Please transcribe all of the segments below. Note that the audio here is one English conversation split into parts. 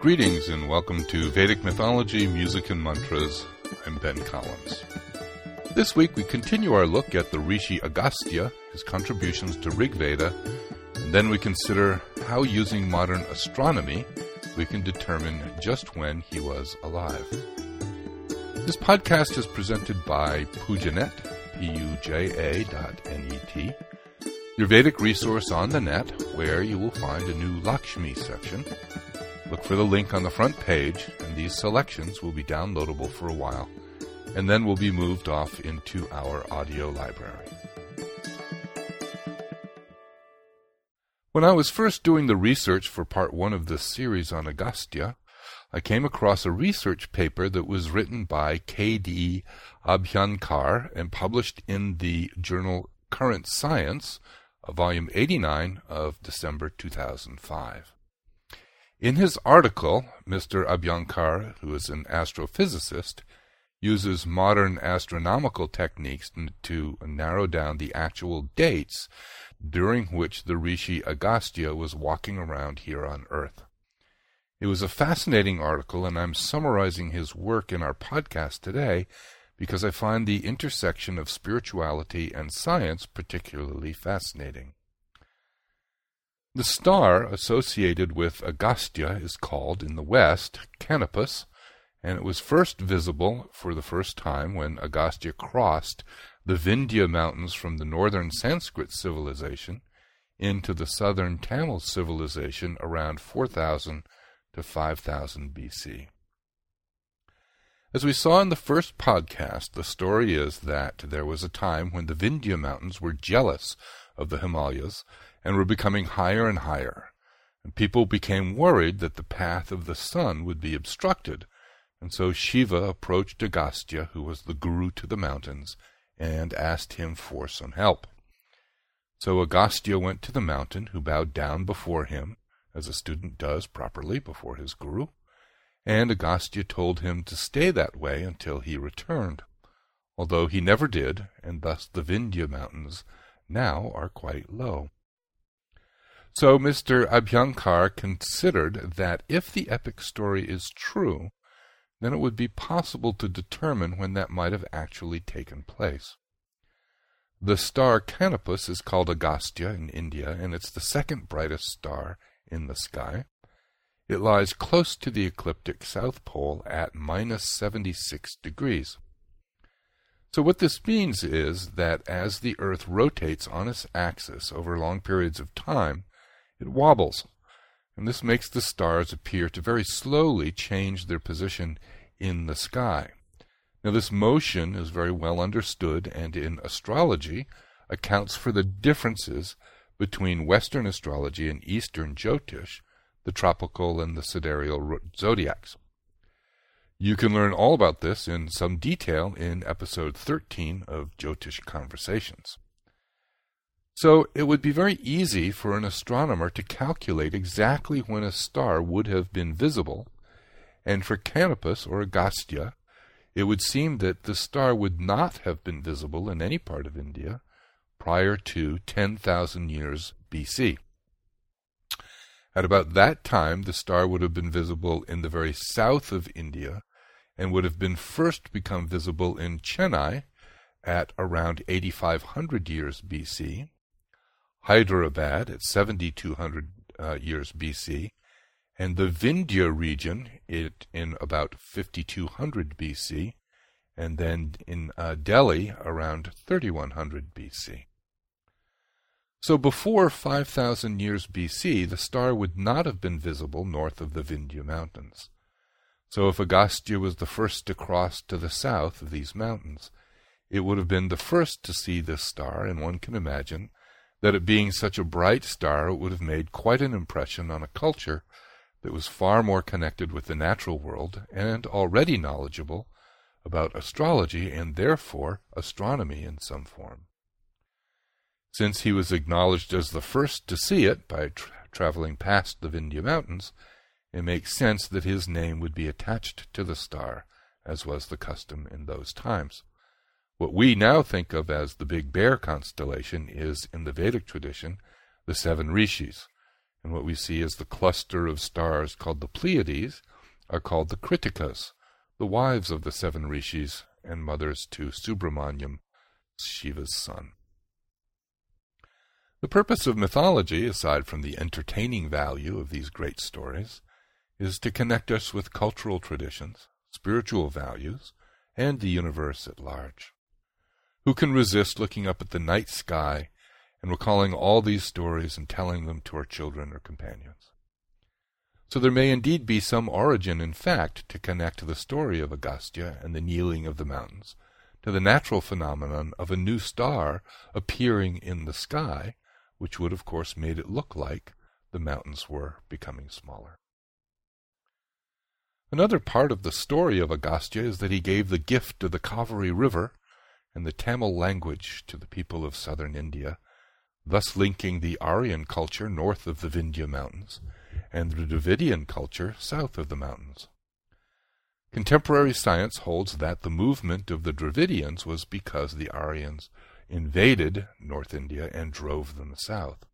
Greetings and welcome to Vedic Mythology, Music and Mantras. I'm Ben Collins. This week we continue our look at the Rishi Agastya, his contributions to Rig Veda, and then we consider how using modern astronomy we can determine just when he was alive. This podcast is presented by Pujanet, P-U-J-A dot your Vedic resource on the net where you will find a new Lakshmi section Look for the link on the front page, and these selections will be downloadable for a while, and then will be moved off into our audio library. When I was first doing the research for part one of this series on Agastya, I came across a research paper that was written by K.D. Abhyankar and published in the journal Current Science, uh, volume 89 of December 2005. In his article, Mr. Abhyankar, who is an astrophysicist, uses modern astronomical techniques to narrow down the actual dates during which the Rishi Agastya was walking around here on Earth. It was a fascinating article, and I'm summarizing his work in our podcast today because I find the intersection of spirituality and science particularly fascinating. The star associated with Agastya is called, in the west, Canopus, and it was first visible for the first time when Agastya crossed the Vindhya mountains from the northern Sanskrit civilization into the southern Tamil civilization around 4000 to 5000 BC. As we saw in the first podcast, the story is that there was a time when the Vindhya mountains were jealous of the Himalayas and were becoming higher and higher. And people became worried that the path of the sun would be obstructed. And so Shiva approached Agastya, who was the guru to the mountains, and asked him for some help. So Agastya went to the mountain, who bowed down before him, as a student does properly before his guru, and Agastya told him to stay that way until he returned, although he never did, and thus the Vindhya mountains now are quite low. So Mr. Abhyankar considered that if the epic story is true, then it would be possible to determine when that might have actually taken place. The star Canopus is called Agastya in India, and it's the second brightest star in the sky. It lies close to the ecliptic south pole at minus 76 degrees. So what this means is that as the Earth rotates on its axis over long periods of time, it wobbles, and this makes the stars appear to very slowly change their position in the sky. Now, this motion is very well understood and in astrology accounts for the differences between Western astrology and Eastern Jyotish, the tropical and the sidereal zodiacs. You can learn all about this in some detail in episode 13 of Jyotish Conversations. So it would be very easy for an astronomer to calculate exactly when a star would have been visible, and for Canopus or Agastya, it would seem that the star would not have been visible in any part of India prior to 10,000 years BC. At about that time, the star would have been visible in the very south of India and would have been first become visible in Chennai at around 8500 years BC, Hyderabad at 7200 uh, years BC, and the Vindhya region it, in about 5200 BC, and then in uh, Delhi around 3100 BC. So before 5000 years BC, the star would not have been visible north of the Vindhya mountains. So if Agastya was the first to cross to the south of these mountains, it would have been the first to see this star, and one can imagine that it being such a bright star, it would have made quite an impression on a culture that was far more connected with the natural world and already knowledgeable about astrology and therefore astronomy in some form. Since he was acknowledged as the first to see it by tra- traveling past the Vindhya Mountains, it makes sense that his name would be attached to the star, as was the custom in those times. What we now think of as the Big Bear constellation is, in the Vedic tradition, the seven rishis. And what we see as the cluster of stars called the Pleiades are called the Kritikas, the wives of the seven rishis and mothers to Subramanyam, Shiva's son. The purpose of mythology, aside from the entertaining value of these great stories, is to connect us with cultural traditions, spiritual values, and the universe at large. Who can resist looking up at the night sky and recalling all these stories and telling them to our children or companions? So there may indeed be some origin in fact to connect the story of Agastya and the kneeling of the mountains to the natural phenomenon of a new star appearing in the sky, which would of course made it look like the mountains were becoming smaller. Another part of the story of Agastya is that he gave the gift of the Kaveri River and the Tamil language to the people of southern India, thus linking the Aryan culture north of the Vindhya Mountains and the Dravidian culture south of the mountains. Contemporary science holds that the movement of the Dravidians was because the Aryans invaded North India and drove them south.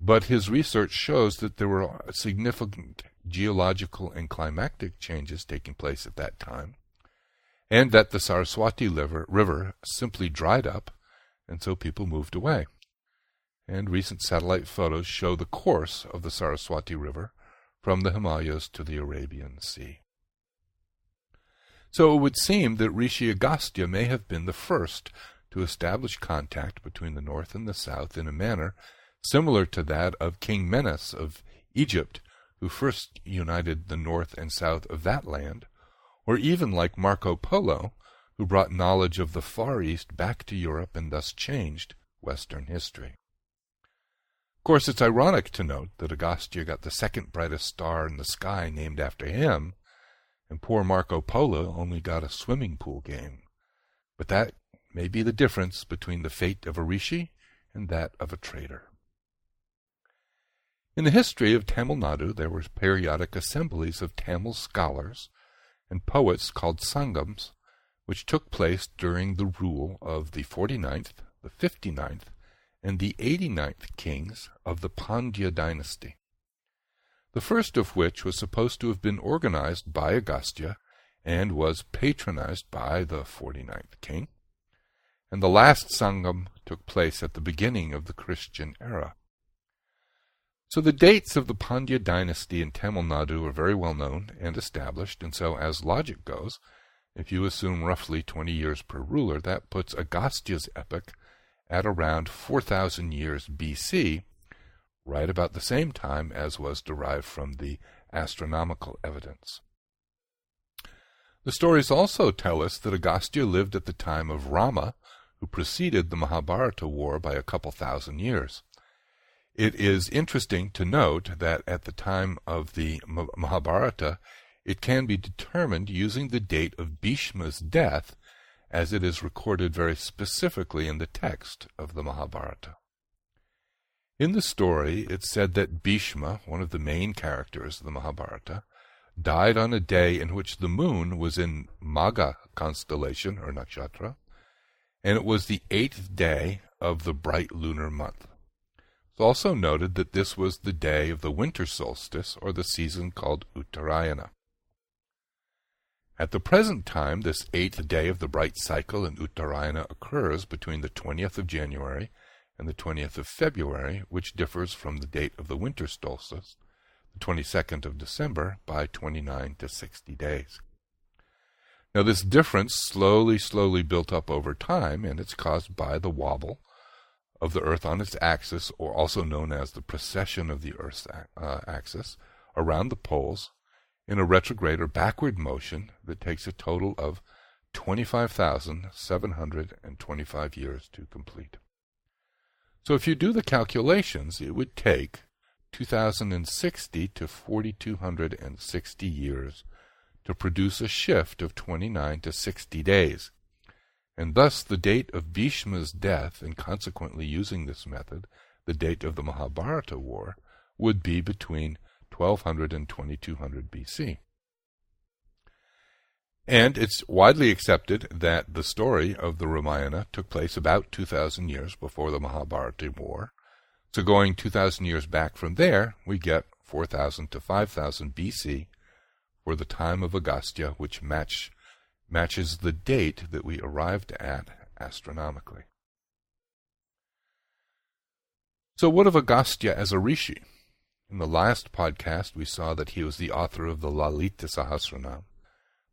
But his research shows that there were significant geological and climatic changes taking place at that time, and that the Saraswati river, simply dried up, and so people moved away. And recent satellite photos show the course of the Saraswati River from the Himalayas to the Arabian Sea. So it would seem that Rishi Agastya may have been the first to establish contact between the north and the south in a manner similar to that of King Menes of Egypt, who first united the north and south of that land, or even like Marco Polo, who brought knowledge of the Far East back to Europe and thus changed Western history. Of course, it's ironic to note that Agastya got the second brightest star in the sky named after him, and poor Marco Polo only got a swimming pool game. But that may be the difference between the fate of a rishi and that of a traitor. In the history of Tamil Nadu, there were periodic assemblies of Tamil scholars and poets called Sangams, which took place during the rule of the 49th, the 59th, and the 89th kings of the Pandya dynasty. The first of which was supposed to have been organized by Agastya and was patronized by the 49th king, and the last Sangam took place at the beginning of the Christian era. So the dates of the Pandya dynasty in Tamil Nadu are very well known and established, and so as logic goes, if you assume roughly 20 years per ruler, that puts Agastya's epoch at around 4,000 years BC, right about the same time as was derived from the astronomical evidence. The stories also tell us that Agastya lived at the time of Rama, who preceded the Mahabharata war by a couple thousand years. It is interesting to note that at the time of the Mahabharata, it can be determined using the date of Bhishma's death, as it is recorded very specifically in the text of the Mahabharata. In the story, it's said that Bhishma, one of the main characters of the Mahabharata, died on a day in which the moon was in Magha constellation or nakshatra, and it was the eighth day of the bright lunar month. It's also noted that this was the day of the winter solstice, or the season called Uttarayana. At the present time, this eighth day of the bright cycle in Uttarayana occurs between the 20th of January and the 20th of February, which differs from the date of the winter solstice, the 22nd of December, by 29 to 60 days. Now, this difference slowly, slowly built up over time, and it's caused by the wobble of the Earth on its axis, or also known as the precession of the Earth's uh, axis, around the poles in a retrograde or backward motion that takes a total of 25,725 years to complete. So if you do the calculations, it would take 2060 to 4260 years to produce a shift of 29 to 60 days and thus the date of Bhishma's death, and consequently using this method, the date of the Mahabharata war, would be between 1200 and 2200 BC. And it's widely accepted that the story of the Ramayana took place about 2,000 years before the Mahabharata War. So going 2,000 years back from there, we get 4,000 to 5,000 BC for the time of Agastya, which match, matches the date that we arrived at astronomically. So what of Agastya as a rishi? In the last podcast, we saw that he was the author of the Lalita Sahasranam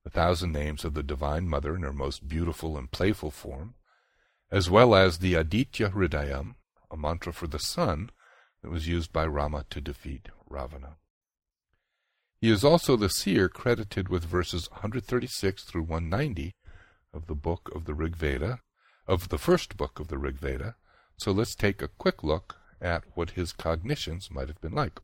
the thousand names of the Divine Mother in her most beautiful and playful form, as well as the Aditya Hridayam, a mantra for the sun that was used by Rama to defeat Ravana. He is also the seer credited with verses 136 through 190 of the book of the Rig Veda, of the first book of the Rig Veda, so let's take a quick look at what his cognitions might have been like.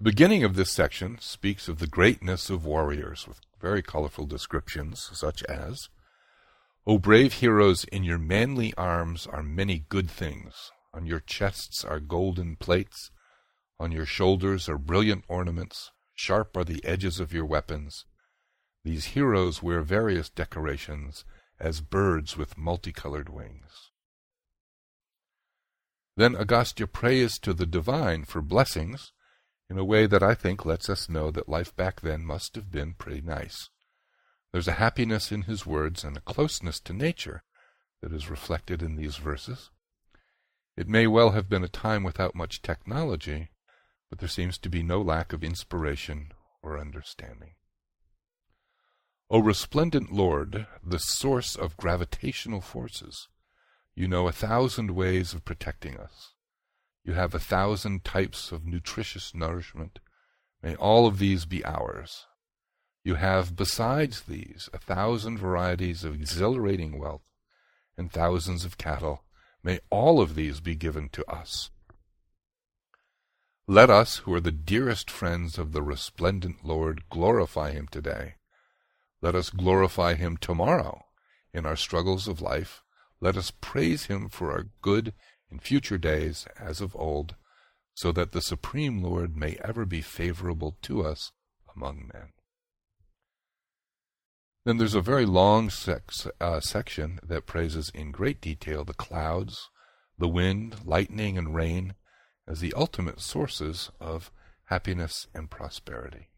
The beginning of this section speaks of the greatness of warriors with very colorful descriptions, such as O brave heroes, in your manly arms are many good things. On your chests are golden plates. On your shoulders are brilliant ornaments. Sharp are the edges of your weapons. These heroes wear various decorations, as birds with multicolored wings. Then Agastya prays to the divine for blessings in a way that I think lets us know that life back then must have been pretty nice. There's a happiness in his words and a closeness to nature that is reflected in these verses. It may well have been a time without much technology, but there seems to be no lack of inspiration or understanding. O resplendent Lord, the source of gravitational forces, you know a thousand ways of protecting us. You have a thousand types of nutritious nourishment. May all of these be ours. You have, besides these, a thousand varieties of exhilarating wealth and thousands of cattle. May all of these be given to us. Let us, who are the dearest friends of the resplendent Lord, glorify him today. Let us glorify him tomorrow in our struggles of life. Let us praise him for our good in future days as of old, so that the Supreme Lord may ever be favorable to us among men. Then there's a very long sex, uh, section that praises in great detail the clouds, the wind, lightning, and rain as the ultimate sources of happiness and prosperity.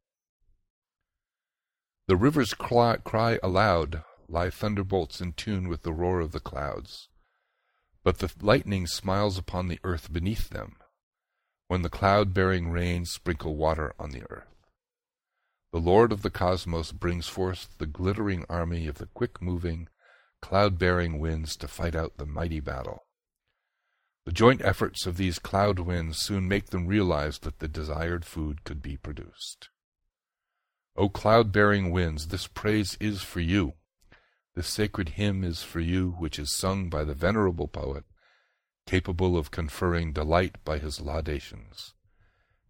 The rivers cry, cry aloud, lie thunderbolts in tune with the roar of the clouds. But the lightning smiles upon the earth beneath them, when the cloud-bearing rains sprinkle water on the earth. The Lord of the cosmos brings forth the glittering army of the quick-moving, cloud-bearing winds to fight out the mighty battle. The joint efforts of these cloud winds soon make them realize that the desired food could be produced. O cloud-bearing winds, this praise is for you. This sacred hymn is for you, which is sung by the venerable poet, capable of conferring delight by his laudations.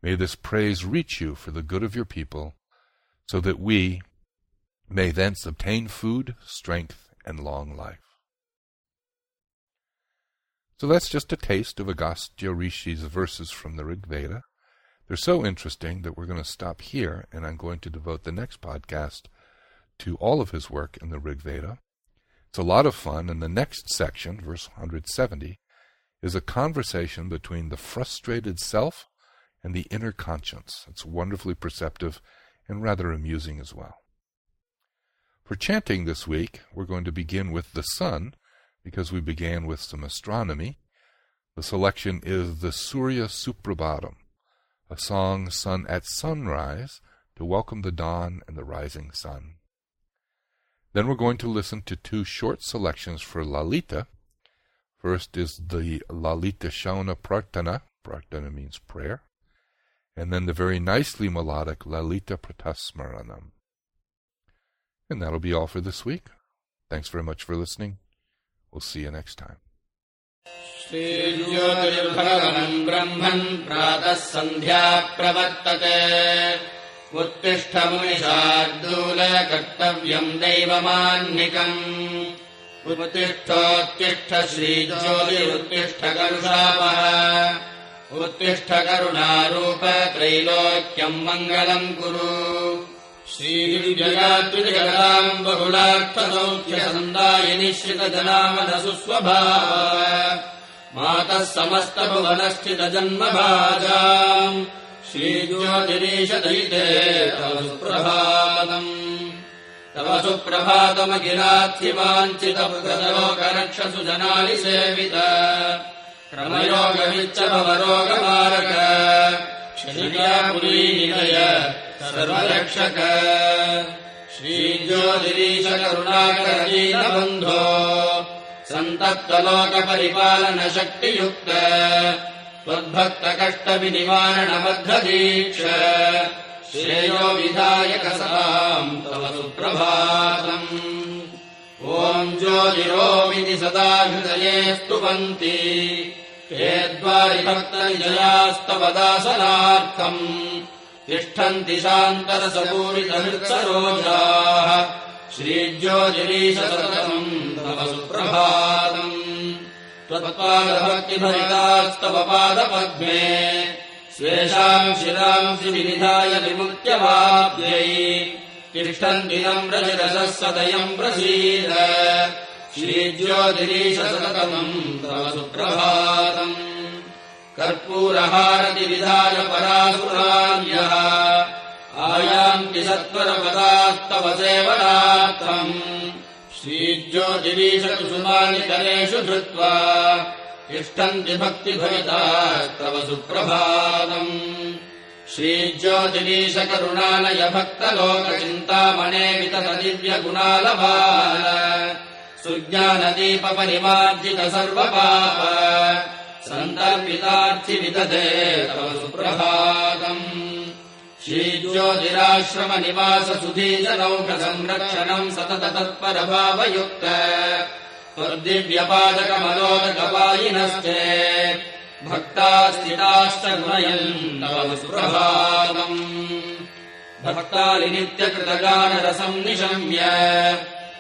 May this praise reach you for the good of your people, so that we may thence obtain food, strength, and long life. So that's just a taste of Agastya Rishi's verses from the Rig Veda. They're so interesting that we're going to stop here, and I'm going to devote the next podcast to all of his work in the Rig Veda. It's a lot of fun, and the next section, verse 170, is a conversation between the frustrated self and the inner conscience. It's wonderfully perceptive and rather amusing as well. For chanting this week, we're going to begin with the sun, because we began with some astronomy. The selection is the Surya Suprabhatam, a song sung at sunrise to welcome the dawn and the rising sun. Then we're going to listen to two short selections for Lalita. First is the Lalita Shauna Prarthana. Prarthana means prayer. And then the very nicely melodic Lalita Pratasmaranam. And that'll be all for this week. Thanks very much for listening. श्रीजुजोरिर्भगवन् ब्रह्मन् प्रातः सन्ध्या प्रवर्तते। उत्तिष्ठमुनिषार्दूलकर्तव्यम् दैवमान्निकम्। उत्तिष्ठोत्तिष्ठ श्रीज्योतिरुत्तिष्ठकरुषापः उत्तिष्ठकरुणारूप त्रैलोक्यम् मङ्गलम् कुरु। श्रीनिर्जया त्रिजगलाम्बकुलार्थसौख्यसन्दायिनि श्रितजनामदसु मातः समस्तभुवनस्थितजन्मभाजा श्रीज्योतिरीशदयिते तव सुप्रभातम्। तव सुप्रभातमखिराधि वाञ्छित बृहदोकरक्षसु जनानि सेवित क्षणिया पुरीनिलय। सर्वरक्षक। श्रीज्योतिरीशकरुणाकरीलबन्धो सन्तप्तलोकपरिपालनशक्तियुक्त। त्वद्भक्तकष्टविनिवारणबद्धदीक्ष श्रेयो विधायकसाम् तव सुप्रभातम्। ओम् ज्योतिरोमिति सदा हृदये स्तुवन्ति हे द्वारिभक्तयास्तपदासनार्थम् तिष्ठन्ति शान्तरसपूरितहृत्सरोजाः श्रीज्योतिरीश सततम् तव सुप्रभातम्। त्वत्पादभक्तिभरितास्तव पादपद्मे स्वेषाम् शिरांसि विनिधाय विमुक्त्यवाप्यै। तिष्ठन्ति नम्रशिरसः सदयम् प्रसीद। श्रीज्योतिरीश सततमम् तव सुप्रभातम् कर्पूरहारतिविधाय परासुरार्यः आयान्ति सत्वरपदास्तव सेवनार्थम् श्रीज्योतिरीशकुसुमानि करेषु धृत्वा तिष्ठन्ति भक्तिभरिता तव सुप्रभातम्। श्रीज्योतिरीशकरुणालय भक्तलोकचिन्तामणे वितत दिव्यगुणालभाल सुज्ञानदीपपरिमार्जित सर्वपाप सन्तर्पितार्थिविदधे तव सुप्रभातम्। श्रीज्योतिराश्रमनिवास सुधीजनौकसंरक्षणम् सतत तत्परभावयुक्त त्वद्दिव्यपादकमलोदकपायिनस्ते भक्ता स्थिताश्च गुणयन् तव सुप्रभातम्। भक्तानि नित्यकृतगानरसम् निशम्य।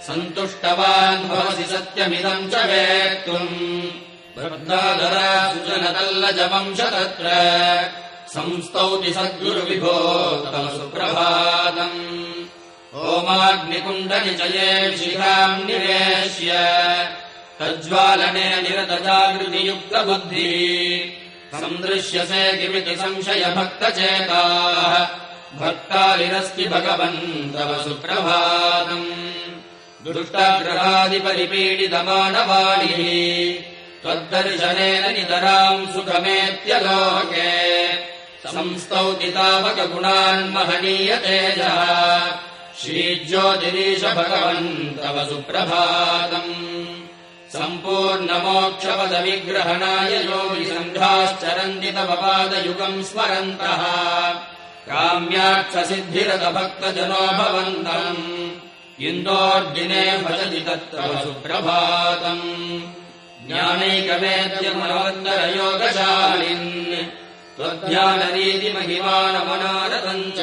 सन्तुष्टवान् भवसि सत्यमिदम् च वेत्तुम् भक्तादरा सुजनतल्लजवंश तत्र संस्तौति सद्गुरुविभो तव सुप्रभातम्। ओमाग्निकुण्डनिचये शिखाम् निवेश्य तज्ज्वालने निरतजागृतियुक्तबुद्धिः सन्दृश्यसे किमिति संशयभक्तचेताः भक्तालिरस्ति भगवन् तव सुप्रभातम्। दुष्टाग्रहादिपरिपीडितमानवाणिः त्वद्दर्शनेन नितराम् सुखमेत्यलोके। संस्तौति तावकगुणान् महनीयतेजः श्रीज्योतिरीश भगवन् तव सुप्रभातम्। सम्पूर्णमोक्षपदविग्रहणाय योगिसङ्घाश्चरन्ति तव पादयुगम् स्मरन्तः। काम्याक्षसिद्धिरतभक्तजनो भवन्तम्। इन्दोर्दिने भजति तत्तव सुप्रभातम् ज्ञानैकवेद्यमनोत्तरयोगशालिन् त्वध्यानरीतिमहिमानमनारतम् च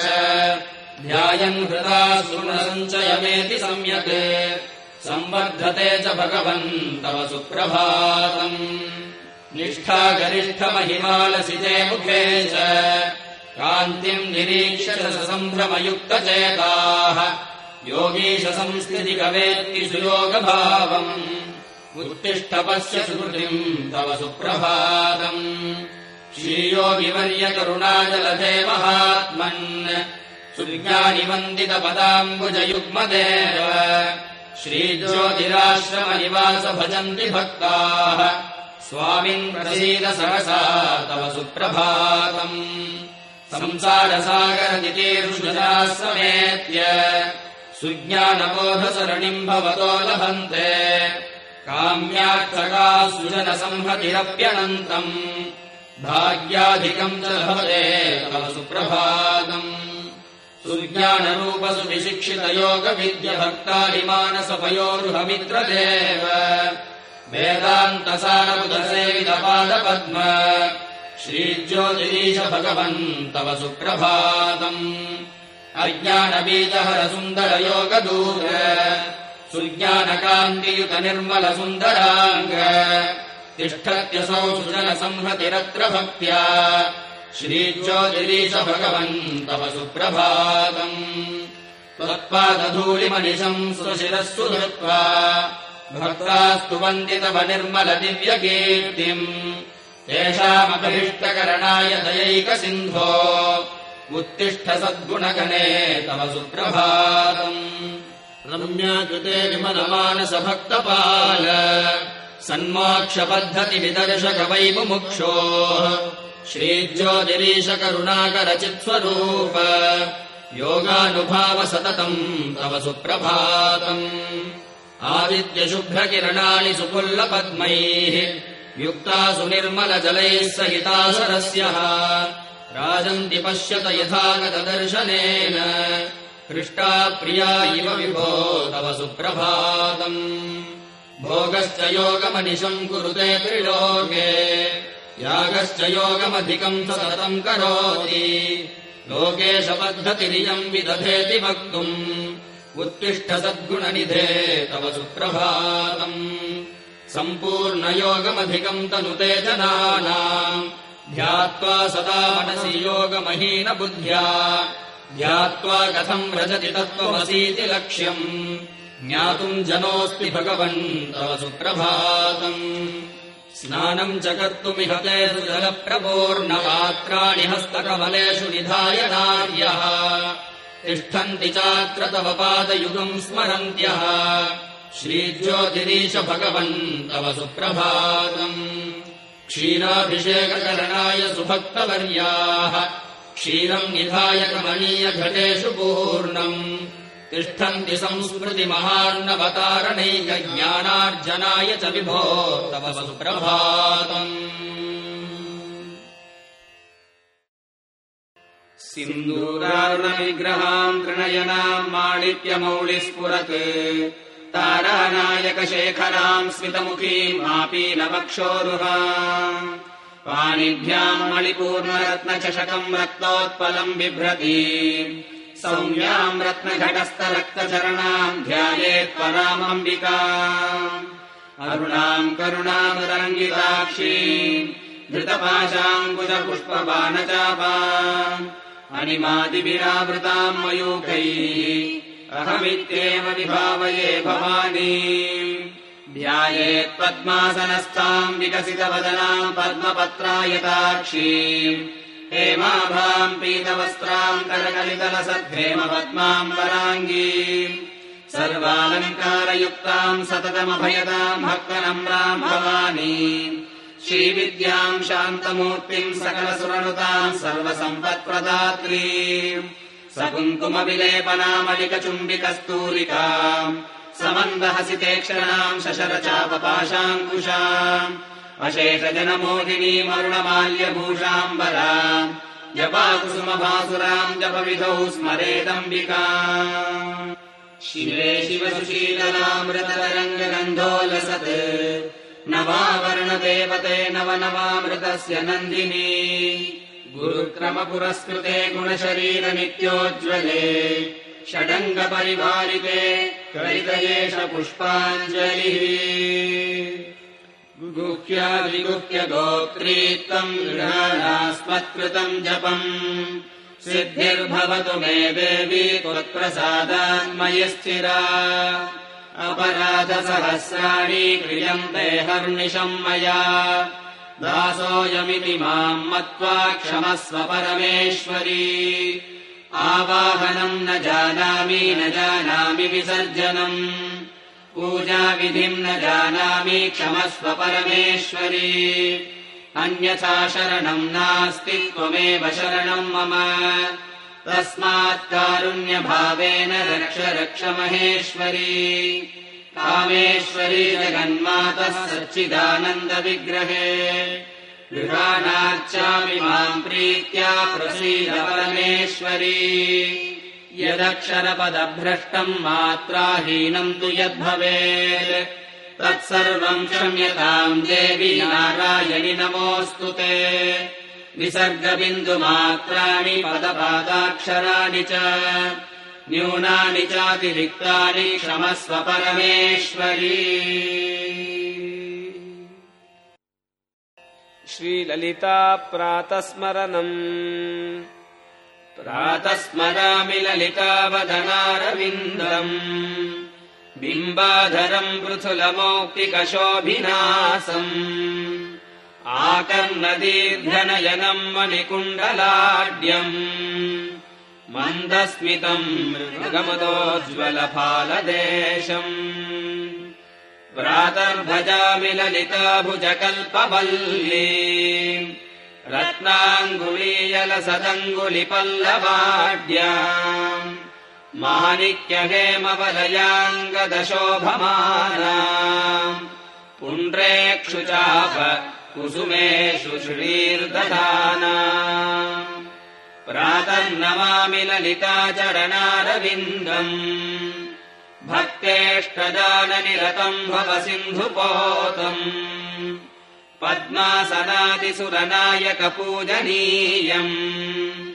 ध्यायन् हृदा सुर्णसञ्चयमेति सम्यक्। संवर्धते च भगवन् तव सुप्रभातम्। निष्ठागरिष्ठमहिमालसिते मुखे च। कान्तिम् निरीक्ष्य सम्भ्रमयुक्तचेताः योगीश संस्थितिकवेत्ति सुयोगभावम् उत्तिष्ठ पश्य सुकृतिम् तव सुप्रभातम्। श्रीयोगिवर्य करुणाजलधे महात्मन्। सुज्ञानिवन्दितपदाम्बुजयुग्मदेव। श्रीज्योतिराश्रमनिवास भजन्ति भक्ताः। स्वामिन् प्रसीद सहसा तव सुप्रभातम्। संसारसागरदितीर्षुजनाः समेत्य। सुज्ञानबोधसरणिम् भवतो लभन्ते काम्यार्थका सुजनसंहतिरप्यनन्तम् भाग्याधिकम् च लभते तव सुप्रभातम्। सुज्ञानरूपसुविशिक्षितयोगविद्यभक्तालिमानसपयोरुहमित्रदेव वेदान्तसारबुधसेवितपादपद्म श्रीज्योतिरीश भगवन् तव सुप्रभातम्। अज्ञानबीजहरसुन्दरयोगदूर सुज्ञानकान्तियुतनिर्मलसुन्दराङ्ग। तिष्ठत्यसौ सुजनसंहतिरत्र भक्त्या श्रीज्योतिरीश भगवन् तव सुप्रभातम् त्वत्पादधूलिमनिशम् स्वशिरःसु धृत्वा भक्ता स्तुवन्ति तव निर्मलदिव्यकीर्तिम् तेषामभीष्टकरणाय दयैकसिन्धो। उत्तिष्ठ सद्गुणगणे तव सुप्रभातम् रम्याकृते विमलमानसभक्तपाल सन्मोक्षपद्धतिविदर्शक वै मुमुक्षोः श्रीज्योतिरीश करुणाकरचित्स्वरूप योगानुभाव सततम् तव सुप्रभातम्। आदित्यशुभ्रकिरणानि सुपुल्लपद्मैः युक्ता सुनिर्मलजलैः सहिता सरस्यः राजन्ति पश्यत यथागतदर्शनेन हृष्टा प्रिया इव विभो तव सुप्रभातम्। भोगश्च योगमनिशम् कुरुते त्रिलोके यागश्च योगमधिकम् सततम् करोति। लोकेशपद्धतिरियम् विदधेति वक्तुम् उत्तिष्ठ सद्गुणनिधे तव सुप्रभातम्। सम्पूर्णयोगमधिकम् तनुते जनानाम् ध्यात्वा सदा मनसि योगमहीनबुद्ध्या ध्यात्वा कथम् व्रजति तत्त्वमसीति लक्ष्यम्। ज्ञातुम् जनोऽस्ति भगवन् तव सुप्रभातम्। स्नानम् च कर्तुमिह ते सुजलप्रपूर्णपात्राणि हस्तकमलेषु निधाय नार्यः। तिष्ठन्ति चात्र तव पादयुगम् स्मरन्त्यः। श्रीज्योतिरीश भगवन् तव सुप्रभातम्। क्षीराभिषेककरणाय सुभक्तवर्याः क्षीरम् निधाय कमनीयघटेषु पूर्णम्। तिष्ठन्ति संस्मृतिमहार्णवतारणैकज्ञानार्जनाय च विभो तव सुप्रभातम्। सिन्दूरारुणविग्रहाम् तृणयनाम् माणिक्यमौलिस्फुरत्। तारानायकशेखराम् स्मितमुखीम् आपीनवक्षोरुहाम् पाणिभ्याम् मणिपूर्णरत्नचषकम् रक्तोत्पलम् बिभ्रती। सौम्याम् रत्नघटस्थरक्तचरणाम् ध्यायेत् परामम्बिका। अरुणाम् करुणामुरङ्गिताक्षी धृतपाशाङ्कुशपुष्पबाणचापा। अणिमादिभिरावृताम् मयूखैः अहमित्येव विभावये भवानी ध्यायेत् पद्मासनस्थाम् विकसितवदनाम् पद्मपत्रायताक्षी। हेमाभाम् पीतवस्त्राम् करकलितलसद्धेम पद्माम् वराङ्गी सर्वालङ्कारयुक्ताम् सततमभयताम् भक्तनम्राम् भवानी। श्रीविद्याम् शान्तमूर्तिम् सकलसुरनुताम् सर्वसम्पत्प्रदात्री। सकुङ्कुमविलेपनामलिकचुम्बिकस्तूरिकाम् समन्दहसितेक्षणाम् शशरचापपाशाङ्कुशाम्। अशेषजनमोहिनीमरुणमाल्यभूषाम्बरा जपाकुसुमभासुराम् जपविधौ स्मरेदम्बिका शिवे शिवसुशीलनामृतरङ्गगन्धोलसत् नवावर्णदेवते नवनवामृतस्य नन्दिनी। गुरुक्रमपुरस्कृते गुणशरीरनित्योज्ज्वले। षडङ्गपरिवारिते कलितयेष पुष्पाञ्जलिः। गुह्यादिगुह्य गोत्रीत्वम् गृहाणास्मत्कृतम् जपम्। सिद्धिर्भवतु मे देवी त्वत्प्रसादान्मयि स्थिरा अपराधसहस्राणि क्रियन्ते हर्निशम् मया। दासोऽयमिति माम् मत्वा क्षमस्व परमेश्वरी आवाहनम् न जानामि न जानामि विसर्जनम्। पूजाविधिम् न जानामि क्षमस्व परमेश्वरी। अन्यथा शरणम् नास्ति त्वमेव शरणम् मम। तस्मात् कारुण्यभावेन रक्ष रक्ष महेश्वरी। कामेश्वरी जगन्मातः सच्चिदानन्दविग्रहे गृहाणार्चामि माम् प्रीत्या प्रसीद परमेश्वरी यदक्षरपदभ्रष्टम् मात्राहीनम् तु यद्भवेत्। तत्सर्वम् क्षम्यताम् देवि नारायणि नमोऽस्तु ते। विसर्गबिन्दुमात्राणि पदपादाक्षराणि च। न्यूनानि चातिरिक्तानि क्षमस्व परमेश्वरी श्रीललिता प्रातस्मरणम् प्रातः स्मरामि ललितावदनारविन्दम्। बिम्बाधरम् पृथुलमौक्तिकशोभिनासम्। आकर्णदीर्घनयनम् मणिकुण्डलाड्यम्। मन्दस्मितम् मृगमदोज्ज्वलफालदेशम् प्रातर्भजामि ललिताभुजकल्पवल्ली। रत्नाङ्गुलीयलसदङ्गुलिपल्लवाड्या माणिक्यहेमवलयाङ्गदशोभमाना पुण्ड्रेक्षुचाप कुसुमेषु श्रीर्दधाना प्रातर्नमामि ललिताचरणारविन्दम् भक्तेष्टदाननिरतम् भव सिन्धुपोतम् पद्मासनादिसुरनायकपूजनीयम्।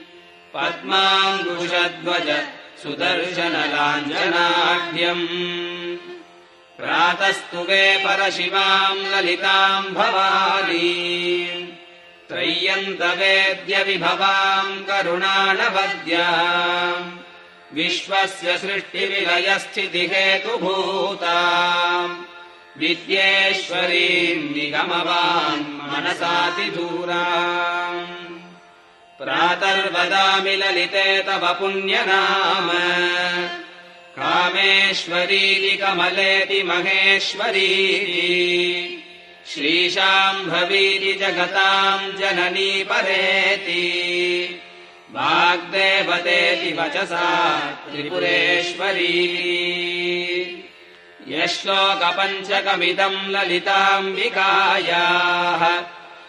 पद्माङ्कुशध्वज सुदर्शनलाञ्जनाढ्यम्। प्रातस्तुवे परशिवाम् ललिताम् भवानी। त्रय्यन्तवेद्यविभवाम् करुणानवद्याम् विश्वस्य सृष्टिविलयस्थितिहेतुभूता विद्येश्वरीम् निगमवान् मनसातिदूरा प्रातर्वदामि ललिते तव पुण्यनाम। कामेश्वरीति कमलेति महेश्वरीति श्रीशाम्भवीति जगताम् जननी परेति वाग्देवतेति वचसा त्रिपुरेश्वरी। यश्लोकपञ्चकमिदम् ललिताम्बिकायाः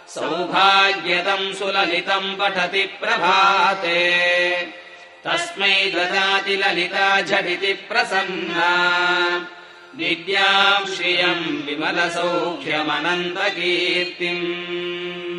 सौभाग्यदम् सुललितम् पठति प्रभाते। तस्मै ददाति ललिता झटिति प्रसन्ना। विद्याम् श्रियम् विमलसौख्यमनन्तकीर्तिम्